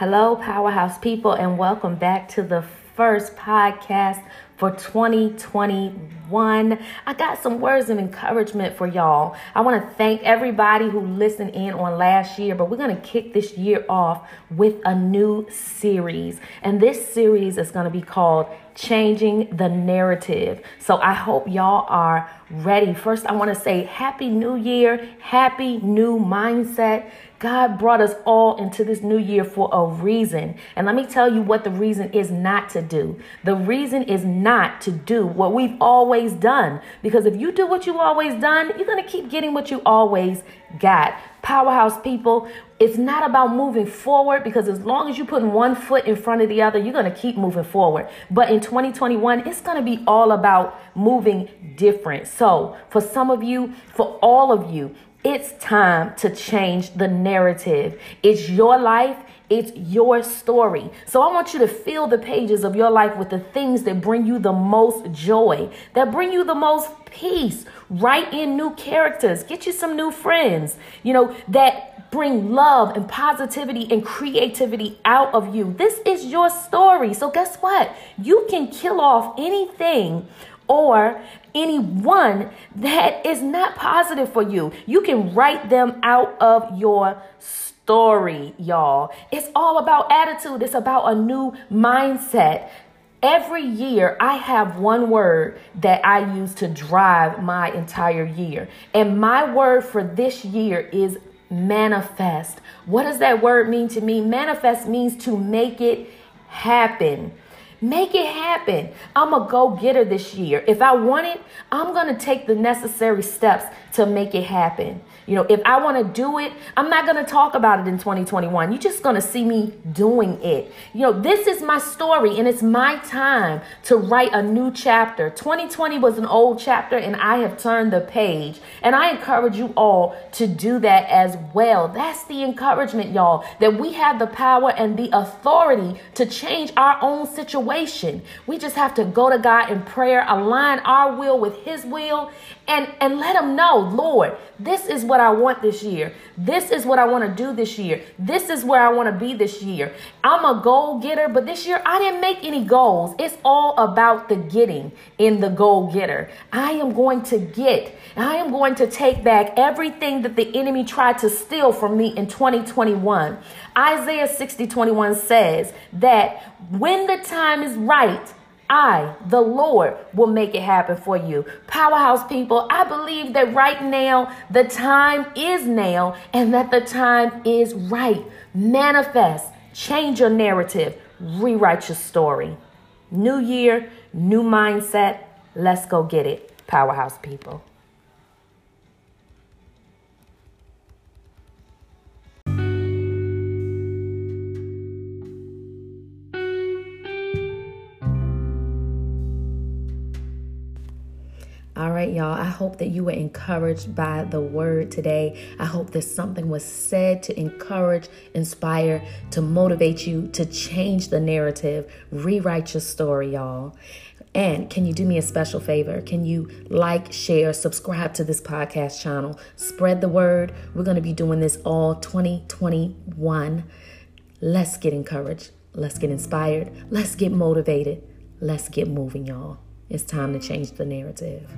Hello, Powerhouse people, and welcome back to the first podcast for 2021. I got some words of encouragement for y'all. I want to thank everybody who listened in on last year, but we're going to kick this year off with a new series. And this series is going to be called Changing the Narrative. So I hope y'all are ready. First, I want to say Happy New Year, Happy New Mindset. God brought us all into this new year for a reason. And let me tell you what the reason is not to do. The reason is not to do what we've always done. Because if you do what you've always done, you're going to keep getting what you always got. Powerhouse people, it's not about moving forward because as long as you're putting one foot in front of the other, you're going to keep moving forward. But in 2021, it's going to be all about moving different. So, for some of you, for all of you, it's time to change the narrative. It's your life. It's your story. So I want you to fill the pages of your life with the things that bring you the most joy, that bring you the most peace. Write in new characters. Get you some new friends, you know, that bring love and positivity and creativity out of you. This is your story. So guess what? You can kill off anything or anyone that is not positive for you. You can write them out of your story, y'all. It's all about attitude, it's about a new mindset. Every year, I have one word that I use to drive my entire year. And my word for this year is manifest. What does that word mean to me? Manifest means to make it happen. Make it happen. I'm a go getter this year. If I want it, I'm going to take the necessary steps to make it happen. You know, if I want to do it, I'm not going to talk about it in 2021. You're just going to see me doing it. You know, this is my story and it's my time to write a new chapter. 2020 was an old chapter and I have turned the page. And I encourage you all to do that as well. That's the encouragement, y'all, that we have the power and the authority to change our own situation. We just have to go to God in prayer, align our will with His will, and, and let Him know, Lord, this is what I want this year. This is what I want to do this year. This is where I want to be this year. I'm a goal getter, but this year I didn't make any goals. It's all about the getting in the goal getter. I am going to get, I am going to take back everything that the enemy tried to steal from me in 2021. Isaiah 60 21 says that when the time is right, I, the Lord, will make it happen for you. Powerhouse people, I believe that right now, the time is now and that the time is right. Manifest, change your narrative, rewrite your story. New year, new mindset. Let's go get it, Powerhouse people. All right, y'all. I hope that you were encouraged by the word today. I hope that something was said to encourage, inspire, to motivate you to change the narrative, rewrite your story, y'all. And can you do me a special favor? Can you like, share, subscribe to this podcast channel? Spread the word. We're going to be doing this all 2021. Let's get encouraged. Let's get inspired. Let's get motivated. Let's get moving, y'all. It's time to change the narrative.